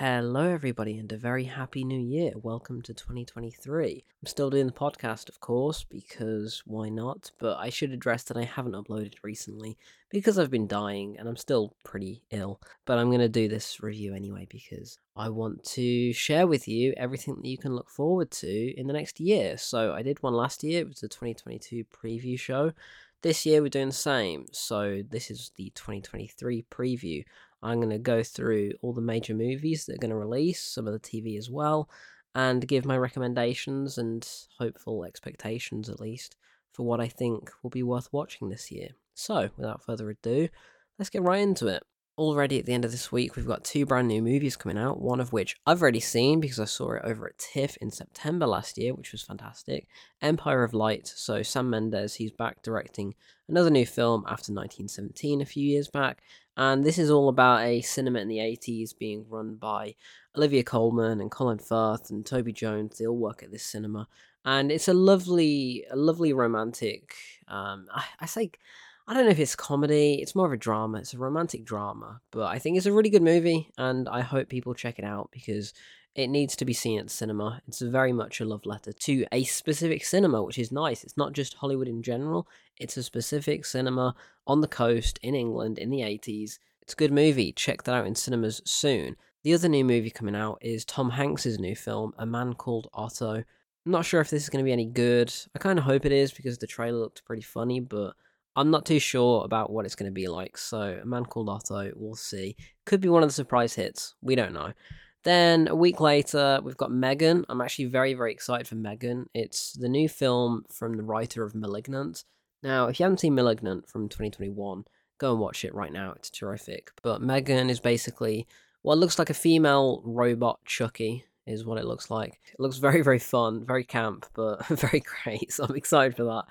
Hello, everybody, and a very happy new year. Welcome to 2023. I'm still doing the podcast, of course, because why not? But I should address that I haven't uploaded recently because I've been dying and I'm still pretty ill. But I'm going to do this review anyway because I want to share with you everything that you can look forward to in the next year. So I did one last year, it was the 2022 preview show. This year we're doing the same. So this is the 2023 preview. I'm going to go through all the major movies that are going to release, some of the TV as well, and give my recommendations and hopeful expectations, at least, for what I think will be worth watching this year. So, without further ado, let's get right into it already at the end of this week, we've got two brand new movies coming out, one of which I've already seen because I saw it over at TIFF in September last year, which was fantastic. Empire of Light. So, Sam Mendes, he's back directing another new film after 1917, a few years back. And this is all about a cinema in the 80s being run by Olivia Colman and Colin Firth and Toby Jones. They all work at this cinema. And it's a lovely, a lovely romantic, um, I, I say I don't know if it's comedy. It's more of a drama. It's a romantic drama, but I think it's a really good movie, and I hope people check it out because it needs to be seen at cinema. It's very much a love letter to a specific cinema, which is nice. It's not just Hollywood in general. It's a specific cinema on the coast in England in the 80s. It's a good movie. Check that out in cinemas soon. The other new movie coming out is Tom Hanks's new film, A Man Called Otto. I'm not sure if this is going to be any good. I kind of hope it is because the trailer looked pretty funny, but I'm not too sure about what it's going to be like. So, A Man Called Otto, we'll see. Could be one of the surprise hits. We don't know. Then a week later, we've got Megan. I'm actually very, very excited for Megan. It's the new film from the writer of Malignant. Now, if you haven't seen Malignant from 2021, go and watch it right now. It's terrific. But Megan is basically what looks like a female robot Chucky, is what it looks like. It looks very, very fun, very camp, but very great. So I'm excited for that.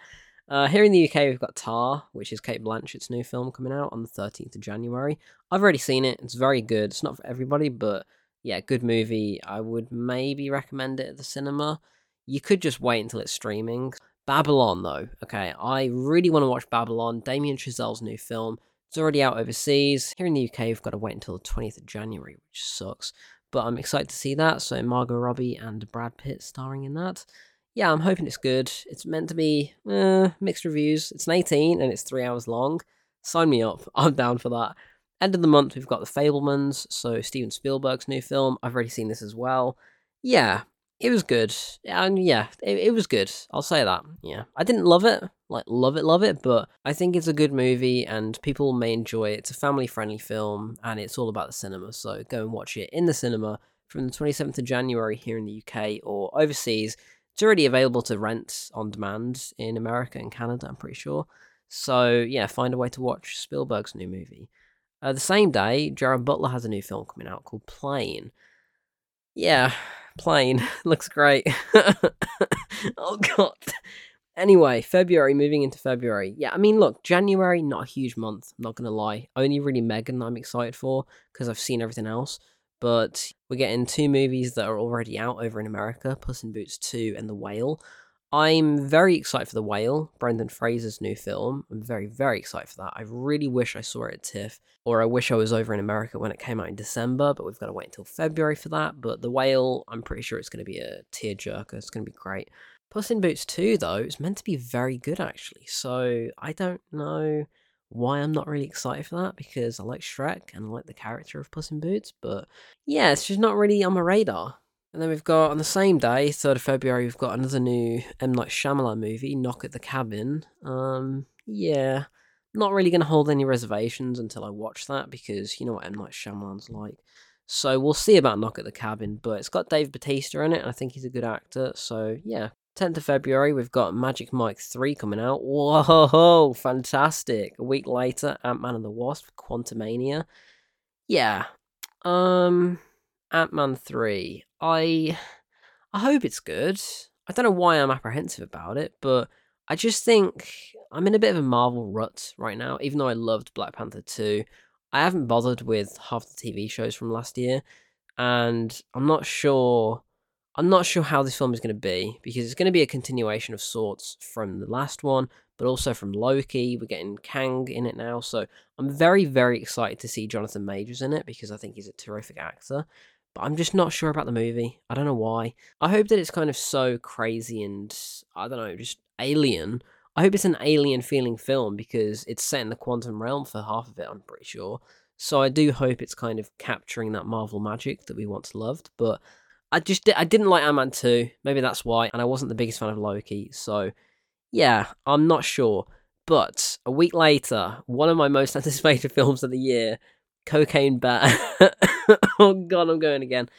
Uh, here in the UK, we've got Tar, which is Cate Blanchett's new film coming out on the 13th of January. I've already seen it. It's very good. It's not for everybody, but yeah, good movie. I would maybe recommend it at the cinema. You could just wait until it's streaming. Babylon, though. Okay, I really want to watch Babylon, Damien Chazelle's new film. It's already out overseas. Here in the UK, we've got to wait until the 20th of January, which sucks. But I'm excited to see that. So, Margot Robbie and Brad Pitt starring in that yeah, I'm hoping it's good. It's meant to be uh, mixed reviews. It's an 18 and it's three hours long. Sign me up. I'm down for that. End of the month, we've got The Fabelmans, so Steven Spielberg's new film. I've already seen this as well. Yeah, it was good. And yeah, it, it was good. I'll say that. Yeah. I didn't love it, like, love it, love it, but I think it's a good movie and people may enjoy it. It's a family friendly film and it's all about the cinema, so go and watch it in the cinema from the 27th of January here in the UK or overseas it's already available to rent on demand in America and Canada, I'm pretty sure. So, yeah, find a way to watch Spielberg's new movie. Uh, the same day, Gerard Butler has a new film coming out called Plane. Yeah, Plane. Looks great. oh, God. Anyway, February, moving into February. Yeah, I mean, look, January, not a huge month, I'm not going to lie. Only really Megan I'm excited for because I've seen everything else but we're getting two movies that are already out over in America Puss in Boots 2 and The Whale. I'm very excited for The Whale, Brendan Fraser's new film. I'm very, very excited for that. I really wish I saw it at TIFF, or I wish I was over in America when it came out in December, but we've got to wait until February for that. But The Whale, I'm pretty sure it's going to be a tearjerker. It's going to be great. Puss in Boots 2, though, is meant to be very good, actually. So I don't know why I'm not really excited for that because I like Shrek and I like the character of Puss in Boots, but yeah, it's just not really on my radar. And then we've got on the same day, 3rd of February, we've got another new M. Night Shyamalan movie, Knock at the Cabin. Um, yeah, not really going to hold any reservations until I watch that because you know what M. Night Shyamalan's like. So we'll see about Knock at the Cabin, but it's got Dave Bautista in it, and I think he's a good actor. So yeah, 10th of February, we've got Magic Mike 3 coming out. Whoa, fantastic. A week later, Ant Man and the Wasp, Quantumania. Yeah. Um Ant Man 3. I I hope it's good. I don't know why I'm apprehensive about it, but I just think I'm in a bit of a Marvel rut right now, even though I loved Black Panther 2. I haven't bothered with half the TV shows from last year, and I'm not sure I'm not sure how this film is going to be because it's going to be a continuation of sorts from the last one, but also from Loki. We're getting Kang in it now, so I'm very, very excited to see Jonathan Majors in it because I think he's a terrific actor. But I'm just not sure about the movie. I don't know why. I hope that it's kind of so crazy and I don't know, just alien. I hope it's an alien feeling film because it's set in the quantum realm for half of it, I'm pretty sure. So I do hope it's kind of capturing that Marvel magic that we once loved, but I just I didn't like Ant-Man 2. Maybe that's why, and I wasn't the biggest fan of Loki. So yeah, I'm not sure. But a week later, one of my most anticipated films of the year, Cocaine Bear. oh god, I'm going again.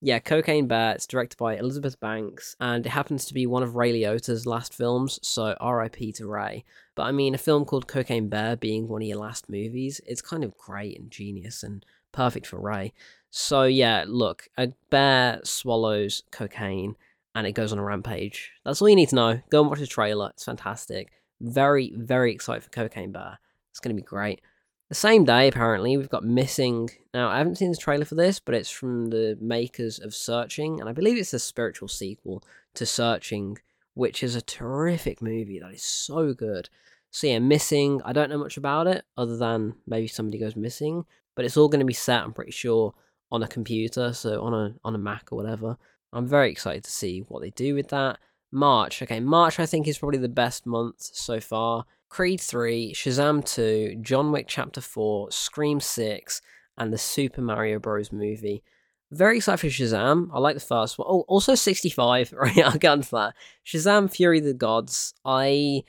Yeah, Cocaine Bear. It's directed by Elizabeth Banks, and it happens to be one of Ray Liotta's last films, so R.I.P. to Ray. But I mean, a film called Cocaine Bear being one of your last movies, it's kind of great and genius and perfect for Ray. So yeah, look, a bear swallows cocaine and it goes on a rampage. That's all you need to know. Go and watch the trailer. It's fantastic. Very, very excited for Cocaine Bear. It's going to be great. The same day, apparently, we've got Missing. Now, I haven't seen the trailer for this, but it's from the makers of Searching, and I believe it's a spiritual sequel to Searching, which is a terrific movie that is so good. So, yeah, Missing, I don't know much about it, other than maybe somebody goes missing, but it's all going to be set, I'm pretty sure, on a computer, so on a on a Mac or whatever. I'm very excited to see what they do with that. March, okay, March I think is probably the best month so far. Creed 3, Shazam 2, John Wick Chapter 4, Scream 6, and the Super Mario Bros. movie. Very excited for Shazam. I like the first one. Oh, also 65. Right, I'll get onto that. Shazam Fury of the Gods. I.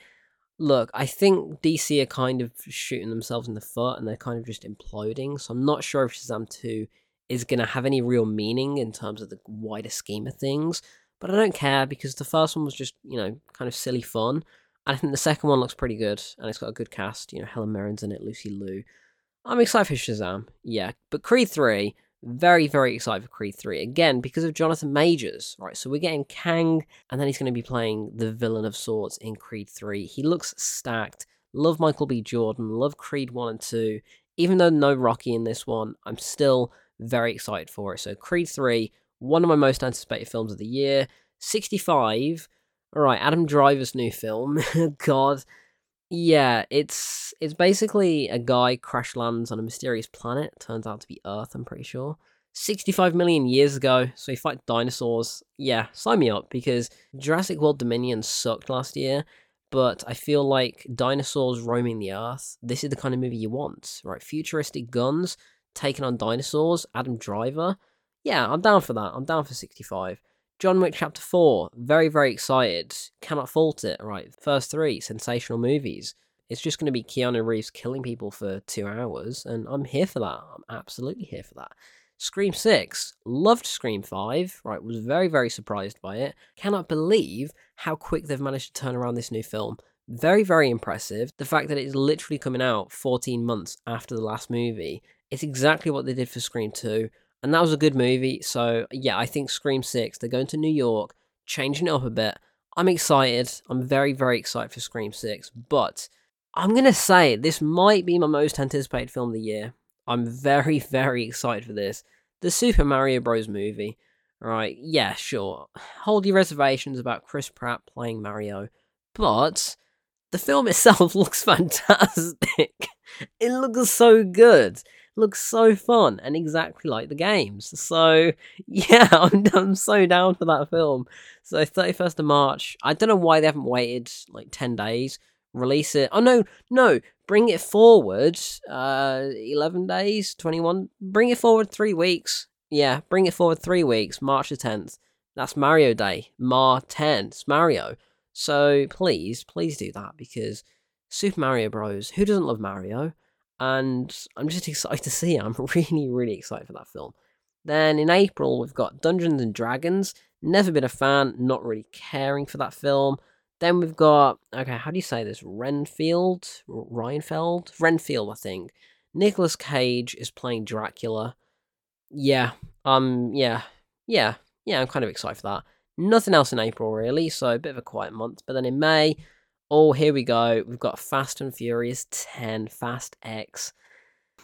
Look, I think DC are kind of shooting themselves in the foot and they're kind of just imploding. So I'm not sure if Shazam 2 is going to have any real meaning in terms of the wider scheme of things. But I don't care because the first one was just, you know, kind of silly fun. And I think the second one looks pretty good, and it's got a good cast. You know, Helen Mirren's in it, Lucy Liu. I'm excited for Shazam, yeah. But Creed 3, very, very excited for Creed 3. Again, because of Jonathan Majors, right? So we're getting Kang, and then he's going to be playing the villain of sorts in Creed 3. He looks stacked. Love Michael B. Jordan. Love Creed 1 and 2. Even though no Rocky in this one, I'm still very excited for it. So Creed 3, one of my most anticipated films of the year. 65 all right, Adam Driver's new film. God, yeah, it's it's basically a guy crash lands on a mysterious planet. Turns out to be Earth. I'm pretty sure. 65 million years ago, so he fight dinosaurs. Yeah, sign me up because Jurassic World Dominion sucked last year, but I feel like dinosaurs roaming the Earth. This is the kind of movie you want, right? Futuristic guns taking on dinosaurs. Adam Driver. Yeah, I'm down for that. I'm down for 65. John Wick Chapter 4, very, very excited. Cannot fault it, right? First three, sensational movies. It's just going to be Keanu Reeves killing people for two hours, and I'm here for that. I'm absolutely here for that. Scream 6, loved Scream 5, right? Was very, very surprised by it. Cannot believe how quick they've managed to turn around this new film. Very, very impressive. The fact that it's literally coming out 14 months after the last movie. It's exactly what they did for Scream 2 and that was a good movie. So yeah, I think Scream Six. They're going to New York, changing it up a bit. I'm excited. I'm very very excited for Scream Six. But I'm gonna say this might be my most anticipated film of the year. I'm very very excited for this. The Super Mario Bros. movie. Right? Yeah, sure. Hold your reservations about Chris Pratt playing Mario, but the film itself looks fantastic. it looks so good looks so fun and exactly like the games. So yeah, I'm, I'm so down for that film. So 31st of March. I don't know why they haven't waited like 10 days. Release it. Oh no, no, bring it forward. Uh, 11 days, 21. Bring it forward three weeks. Yeah, bring it forward three weeks. March the 10th. That's Mario Day. Mar 10. It's Mario. So please, please do that because Super Mario Bros. Who doesn't love Mario? And I'm just excited to see it. I'm really, really excited for that film. Then in April, we've got Dungeons and Dragons. Never been a fan, not really caring for that film. Then we've got, okay, how do you say this? Renfield? Reinfeld? Renfield, I think. Nicolas Cage is playing Dracula. Yeah, um, yeah, yeah, yeah, I'm kind of excited for that. Nothing else in April, really, so a bit of a quiet month. But then in May, Oh, here we go. We've got Fast and Furious 10, Fast X.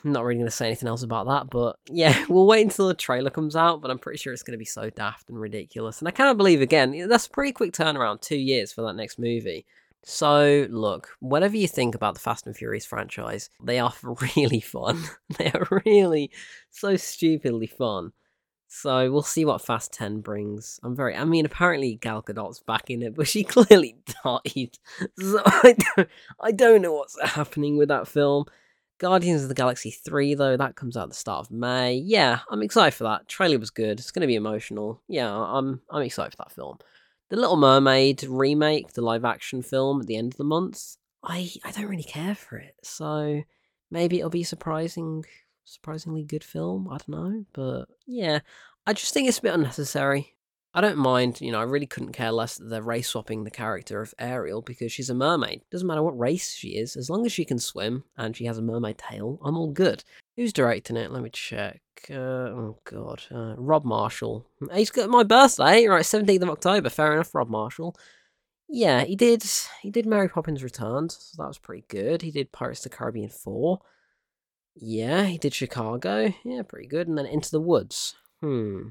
I'm not really going to say anything else about that, but yeah, we'll wait until the trailer comes out. But I'm pretty sure it's going to be so daft and ridiculous. And I cannot believe, again, that's a pretty quick turnaround two years for that next movie. So, look, whatever you think about the Fast and Furious franchise, they are really fun. they are really so stupidly fun. So we'll see what Fast 10 brings. I'm very, I mean, apparently Gal Gadot's back in it, but she clearly died. So I don't, I don't know what's happening with that film. Guardians of the Galaxy 3, though, that comes out at the start of May. Yeah, I'm excited for that. Trailer was good. It's going to be emotional. Yeah, I'm, I'm excited for that film. The Little Mermaid remake, the live action film at the end of the month, I, I don't really care for it. So maybe it'll be surprising surprisingly good film. I don't know, but yeah, I just think it's a bit unnecessary. I don't mind, you know, I really couldn't care less that they're race swapping the character of Ariel because she's a mermaid. Doesn't matter what race she is, as long as she can swim and she has a mermaid tail, I'm all good. Who's directing it? Let me check. Uh, oh god, uh, Rob Marshall. He's got my birthday, right? Seventeenth of October. Fair enough, Rob Marshall. Yeah, he did. He did Mary Poppins Returns, so that was pretty good. He did Pirates of the Caribbean Four. Yeah, he did Chicago. Yeah, pretty good. And then Into the Woods. Hmm.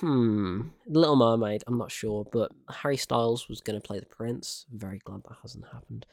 Hmm. Little Mermaid, I'm not sure, but Harry Styles was going to play the prince. very glad that hasn't happened.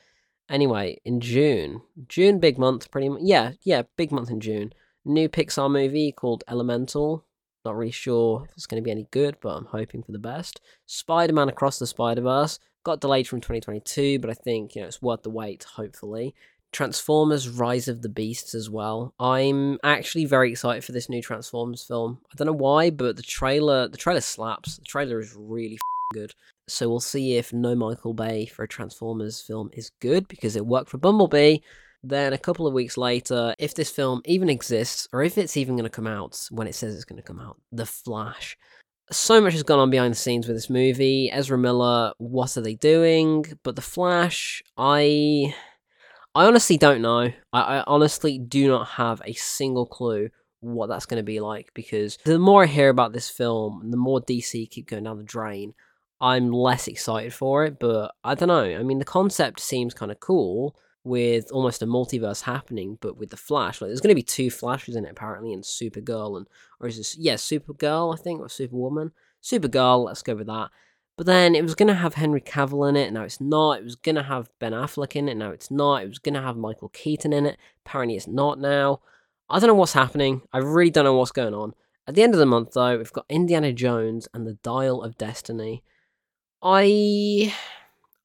Anyway, in June, June, big month, pretty much. Yeah, yeah, big month in June. New Pixar movie called Elemental. Not really sure if it's going to be any good, but I'm hoping for the best. Spider Man Across the Spider Verse got delayed from 2022, but I think you know it's worth the wait. Hopefully, Transformers Rise of the Beasts as well. I'm actually very excited for this new Transformers film. I don't know why, but the trailer the trailer slaps. The trailer is really good. So we'll see if no Michael Bay for a Transformers film is good because it worked for Bumblebee. Then a couple of weeks later, if this film even exists or if it's even going to come out when it says it's going to come out, The Flash. So much has gone on behind the scenes with this movie. Ezra Miller, what are they doing? But The Flash, I I honestly don't know. I, I honestly do not have a single clue what that's going to be like because the more I hear about this film, the more DC keep going down the drain. I'm less excited for it, but I don't know. I mean, the concept seems kind of cool with almost a multiverse happening, but with the Flash. Like, there's going to be two Flashes in it apparently, and Supergirl, and or is this yeah Supergirl I think or Superwoman? Supergirl. Let's go with that. But then it was going to have Henry Cavill in it, now it's not. It was going to have Ben Affleck in it, now it's not. It was going to have Michael Keaton in it, apparently it's not now. I don't know what's happening. I really don't know what's going on. At the end of the month, though, we've got Indiana Jones and the Dial of Destiny. I.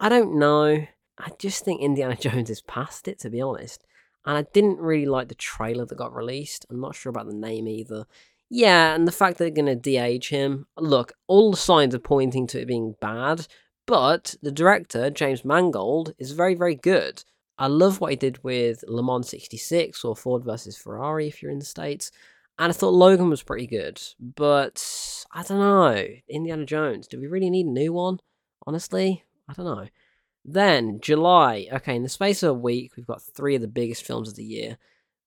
I don't know. I just think Indiana Jones is past it, to be honest. And I didn't really like the trailer that got released. I'm not sure about the name either. Yeah, and the fact they're going to de-age him. Look, all the signs are pointing to it being bad, but the director, James Mangold, is very, very good. I love what he did with Le Mans 66 or Ford versus Ferrari if you're in the States. And I thought Logan was pretty good. But I don't know. Indiana Jones, do we really need a new one? Honestly, I don't know. Then, July. Okay, in the space of a week, we've got three of the biggest films of the year.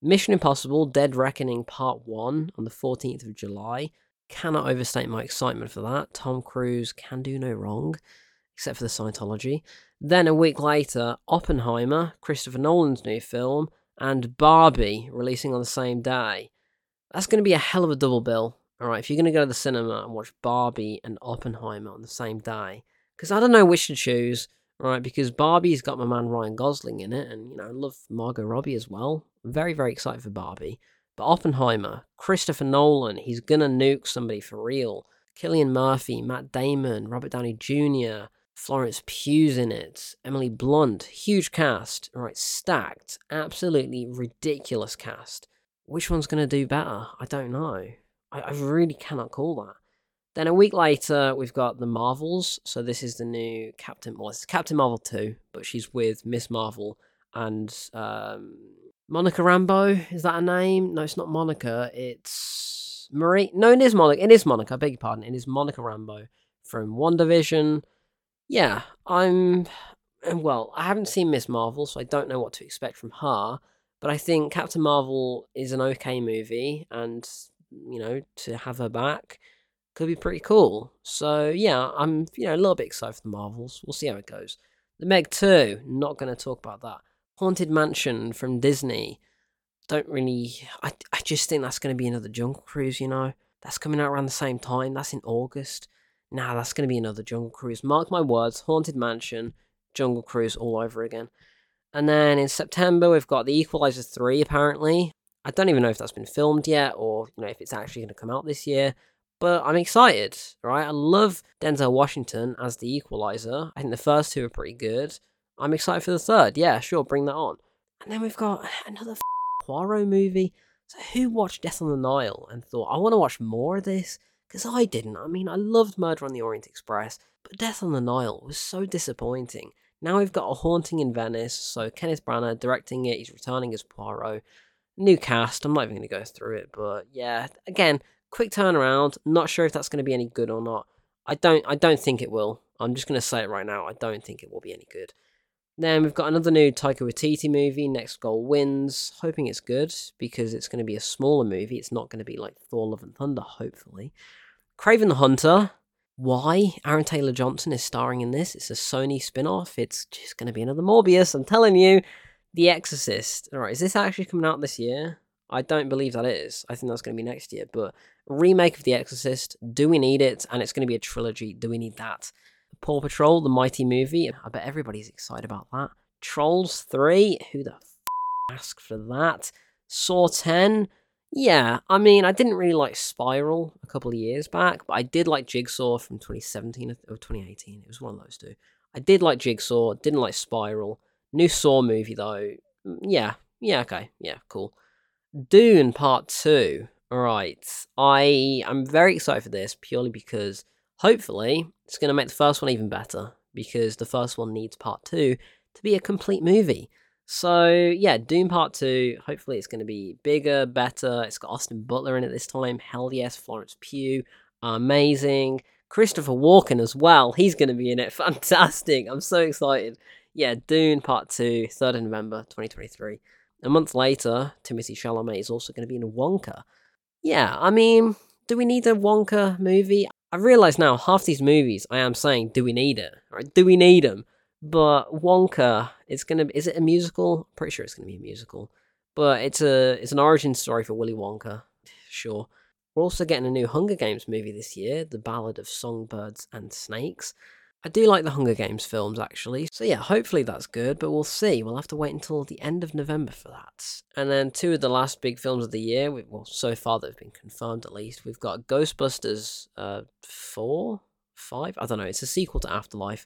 Mission Impossible Dead Reckoning Part 1 on the 14th of July. Cannot overstate my excitement for that. Tom Cruise can do no wrong, except for the Scientology. Then a week later, Oppenheimer, Christopher Nolan's new film, and Barbie releasing on the same day. That's going to be a hell of a double bill. All right, if you're going to go to the cinema and watch Barbie and Oppenheimer on the same day, because I don't know which to choose right? Because Barbie's got my man Ryan Gosling in it, and you know, I love Margot Robbie as well. very, very excited for Barbie. But Oppenheimer, Christopher Nolan, he's gonna nuke somebody for real. Cillian Murphy, Matt Damon, Robert Downey Jr., Florence Pugh's in it, Emily Blunt, huge cast, right? Stacked, absolutely ridiculous cast. Which one's gonna do better? I don't know. I, I really cannot call that. Then a week later, we've got the Marvels. So this is the new Captain. Well, it's Captain Marvel two, but she's with Miss Marvel and um, Monica Rambeau. Is that a name? No, it's not Monica. It's Marie. No, it is Monica. It is Monica. I beg your pardon. It is Monica Rambeau from WandaVision. Yeah, I'm. Well, I haven't seen Miss Marvel, so I don't know what to expect from her. But I think Captain Marvel is an okay movie, and you know, to have her back could be pretty cool. So yeah, I'm you know a little bit excited for the Marvels. We'll see how it goes. The Meg 2, not going to talk about that. Haunted Mansion from Disney. Don't really. I I just think that's going to be another Jungle Cruise. You know, that's coming out around the same time. That's in August. Now that's going to be another Jungle Cruise. Mark my words. Haunted Mansion, Jungle Cruise all over again. And then in September we've got The Equalizer 3 apparently. I don't even know if that's been filmed yet or you know if it's actually going to come out this year. But I'm excited, right? I love Denzel Washington as the equalizer. I think the first two are pretty good. I'm excited for the third. Yeah, sure, bring that on. And then we've got another Poirot movie. So who watched Death on the Nile and thought, I want to watch more of this? Because I didn't. I mean, I loved Murder on the Orient Express, but Death on the Nile was so disappointing. Now we've got A Haunting in Venice, so Kenneth Branagh directing it, he's returning as Poirot. New cast, I'm not even going to go through it, but yeah, again, quick turnaround. Not sure if that's going to be any good or not. I don't I don't think it will. I'm just going to say it right now. I don't think it will be any good. Then we've got another new Taika Waititi movie, Next Goal Wins. Hoping it's good because it's going to be a smaller movie. It's not going to be like Thor Love and Thunder, hopefully. Kraven the Hunter. Why Aaron Taylor Johnson is starring in this? It's a Sony spin off. It's just going to be another Morbius. I'm telling you. The Exorcist. All right, is this actually coming out this year? I don't believe that is. I think that's going to be next year. But remake of The Exorcist. Do we need it? And it's going to be a trilogy. Do we need that? Paw Patrol, the mighty movie. I bet everybody's excited about that. Trolls 3, who the f asked for that? Saw 10, yeah, I mean, I didn't really like Spiral a couple of years back, but I did like Jigsaw from 2017 or 2018. It was one of those two. I did like Jigsaw, didn't like Spiral. New Saw movie, though. Mm, yeah, yeah, okay, yeah, cool. Dune Part 2. Alright, I am very excited for this purely because hopefully it's going to make the first one even better because the first one needs part two to be a complete movie. So yeah, Dune Part Two. Hopefully, it's going to be bigger, better. It's got Austin Butler in it this time. Hell yes, Florence Pugh, amazing. Christopher Walken as well. He's going to be in it. Fantastic. I'm so excited. Yeah, Dune Part Two, 3rd of November, 2023. A month later, Timothée Chalamet is also going to be in Wonka. Yeah, I mean, do we need a Wonka movie? I realise now half these movies I am saying, do we need it? Right? Do we need them? But Wonka, it's gonna is it a musical? I'm pretty sure it's gonna be a musical. But it's a it's an origin story for Willy Wonka. Sure. We're also getting a new Hunger Games movie this year, The Ballad of Songbirds and Snakes. I do like the Hunger Games films actually. So yeah, hopefully that's good, but we'll see. We'll have to wait until the end of November for that. And then two of the last big films of the year, well, so far that have been confirmed at least. We've got Ghostbusters uh, 4, 5, I don't know. It's a sequel to Afterlife.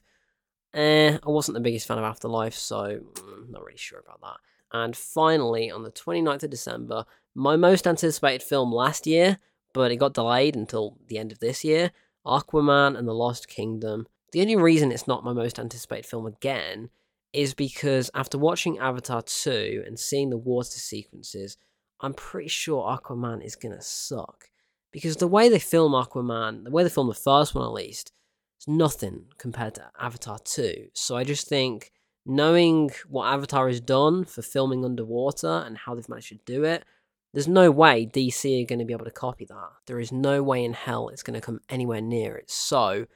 Eh, I wasn't the biggest fan of Afterlife, so mm, not really sure about that. And finally, on the 29th of December, my most anticipated film last year, but it got delayed until the end of this year Aquaman and the Lost Kingdom. The only reason it's not my most anticipated film again is because after watching Avatar 2 and seeing the water sequences, I'm pretty sure Aquaman is gonna suck. Because the way they film Aquaman, the way they film the first one at least, it's nothing compared to Avatar 2. So I just think knowing what Avatar has done for filming underwater and how they've managed to do it, there's no way DC are going to be able to copy that. There is no way in hell it's going to come anywhere near it. So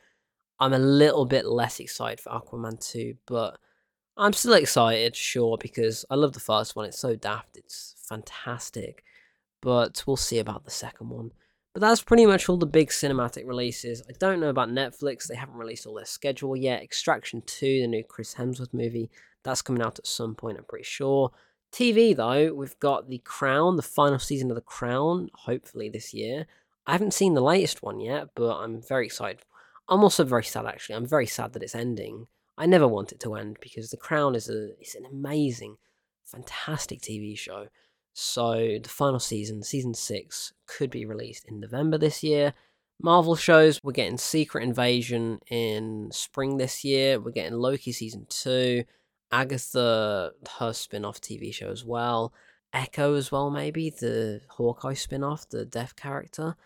I'm a little bit less excited for Aquaman 2, but I'm still excited, sure, because I love the first one. It's so daft, it's fantastic. But we'll see about the second one. But that's pretty much all the big cinematic releases. I don't know about Netflix, they haven't released all their schedule yet. Extraction 2, the new Chris Hemsworth movie, that's coming out at some point, I'm pretty sure. TV, though, we've got The Crown, the final season of The Crown, hopefully this year. I haven't seen the latest one yet, but I'm very excited. I'm also very sad, actually. I'm very sad that it's ending. I never want it to end because The Crown is a it's an amazing, fantastic TV show. So the final season, season six, could be released in November this year. Marvel shows, we're getting Secret Invasion in spring this year. We're getting Loki season two, Agatha, her spin off TV show as well. Echo as well, maybe, the Hawkeye spin off, the deaf character.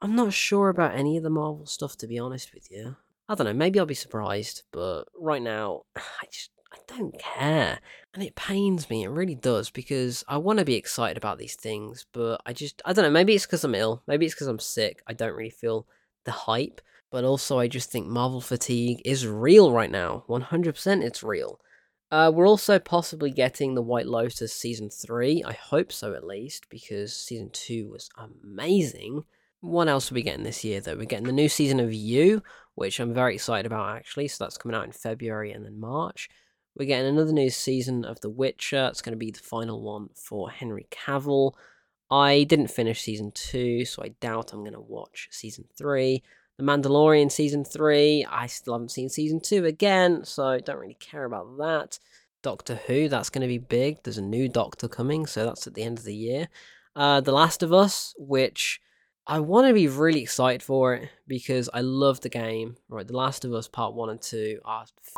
I'm not sure about any of the Marvel stuff, to be honest with you. I don't know, maybe I'll be surprised, but right now, I just I don't care. And it pains me, it really does, because I want to be excited about these things, but I just, I don't know, maybe it's because I'm ill, maybe it's because I'm sick. I don't really feel the hype, but also I just think Marvel fatigue is real right now. 100% it's real. Uh, we're also possibly getting the White Lotus season 3. I hope so at least, because season 2 was amazing. What else are we getting this year though? We're getting the new season of You, which I'm very excited about actually. So that's coming out in February and then March. We're getting another new season of The Witcher. It's going to be the final one for Henry Cavill. I didn't finish season two, so I doubt I'm going to watch season three. The Mandalorian season three, I still haven't seen season two again, so I don't really care about that. Doctor Who, that's going to be big. There's a new Doctor coming, so that's at the end of the year. Uh, the Last of Us, which I want to be really excited for it because I love the game. Right, The Last of Us Part 1 and 2 are f-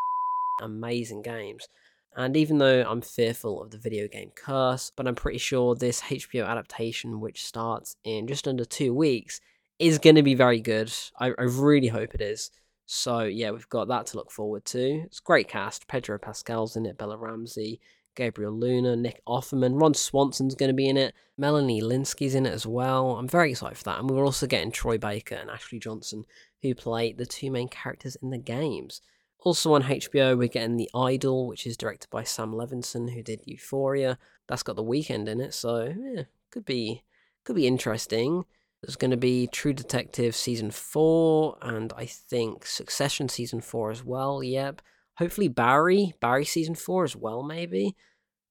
amazing games. And even though I'm fearful of the video game curse, but I'm pretty sure this HBO adaptation, which starts in just under two weeks, is going to be very good. I, I really hope it is. So yeah, we've got that to look forward to. It's great cast. Pedro Pascal's in it, Bella Ramsey, Gabriel Luna, Nick Offerman, Ron Swanson's going to be in it, Melanie Lynskey's in it as well. I'm very excited for that. And we're also getting Troy Baker and Ashley Johnson, who play the two main characters in the games. Also on HBO, we're getting The Idol, which is directed by Sam Levinson, who did Euphoria. That's got the Weeknd in it, so yeah, could be could be interesting. There's going to be True Detective season four, and I think Succession season four as well. Yep. Hopefully Barry, Barry season four as well, maybe.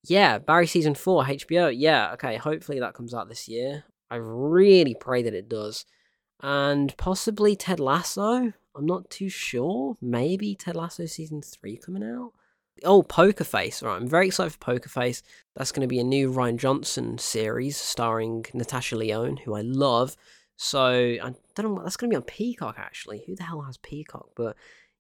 Yeah, Barry season four, HBO. Yeah, okay. Hopefully that comes out this year. I really pray that it does. And possibly Ted Lasso. I'm not too sure. Maybe Ted Lasso season three coming out. Oh, Poker Face. Right, I'm very excited for Poker Face. That's going to be a new Rian Johnson series starring Natasha Lyonne, who I love. So I don't know what that's going to be on Peacock actually. Who the hell has Peacock? But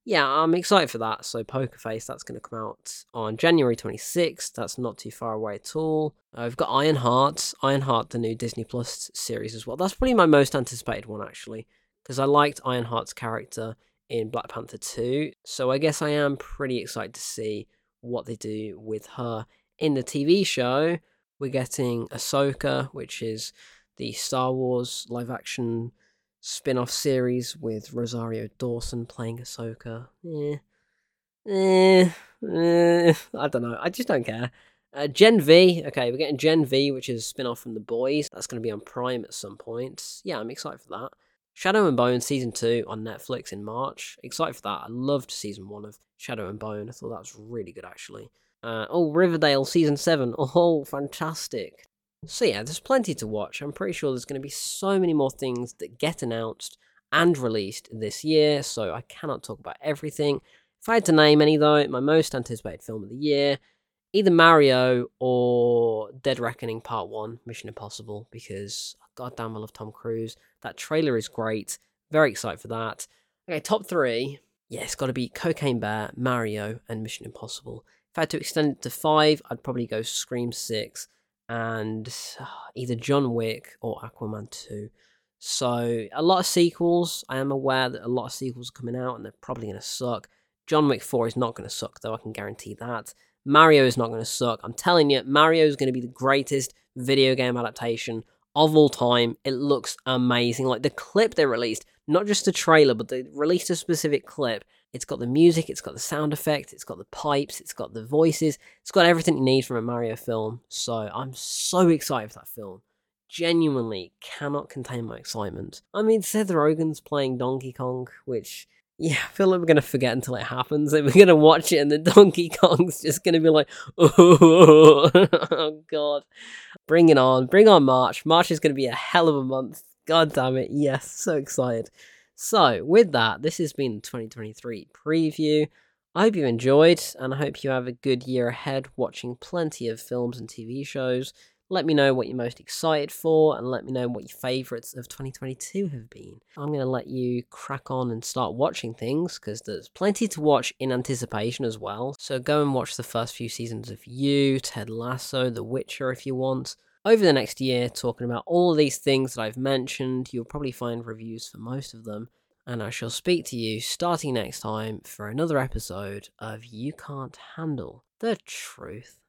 yeah, I'm excited for that. So Poker Face, that's going to come out on January 26th. That's not too far away at all. Uh, we've got Ironheart, Ironheart, the new Disney Plus series as well. That's probably my most anticipated one actually, because I liked Ironheart's character in Black Panther 2. So I guess I am pretty excited to see what they do with her in the TV show. We're getting Ahsoka, which is the Star Wars live action spin off series with Rosario Dawson playing Ahsoka. Eh. Eh, eh, I don't know. I just don't care. Uh, Gen V, okay, we're getting Gen V, which is a spin off from The Boys. That's going to be on Prime at some point. Yeah, I'm excited for that. Shadow and Bone season two on Netflix in March. Excited for that. I loved season one of Shadow and Bone. I thought that was really good actually. Uh, oh, Riverdale season seven. Oh, fantastic. So yeah, there's plenty to watch. I'm pretty sure there's going to be so many more things that get announced and released this year, so I cannot talk about everything. If I had to name any though, my most anticipated film of the year, either Mario or Dead Reckoning Part 1, Mission Impossible, because goddamn I love Tom Cruise. That trailer is great. Very excited for that. Okay, top three. Yeah, it's got to be Cocaine Bear, Mario, and Mission Impossible. If I had to extend it to five, I'd probably go Scream 6 and uh, either John Wick or Aquaman 2. So, a lot of sequels. I am aware that a lot of sequels are coming out and they're probably going to suck. John Wick 4 is not going to suck, though, I can guarantee that. Mario is not going to suck. I'm telling you, Mario is going to be the greatest video game adaptation of all time. It looks amazing. Like the clip they released, not just the trailer, but they released a specific clip. It's got the music, it's got the sound effects, it's got the pipes, it's got the voices, it's got everything you need from a Mario film. So I'm so excited for that film. Genuinely cannot contain my excitement. I mean, Seth Rogen's playing Donkey Kong, which yeah, I feel like we're gonna forget until it happens. Like we're gonna watch it, and the Donkey Kong's just gonna be like, oh, oh, oh god, bring it on, bring on March. March is gonna be a hell of a month. God damn it, yes, so excited. So with that, this has been the 2023 preview. I hope you enjoyed, and I hope you have a good year ahead, watching plenty of films and TV shows. Let me know what you're most excited for and let me know what your favourites of 2022 have been. I'm going to let you crack on and start watching things because there's plenty to watch in anticipation as well. So go and watch the first few seasons of You, Ted Lasso, The Witcher if you want. Over the next year, talking about all these things that I've mentioned, you'll probably find reviews for most of them. And I shall speak to you starting next time for another episode of You Can't Handle the Truth.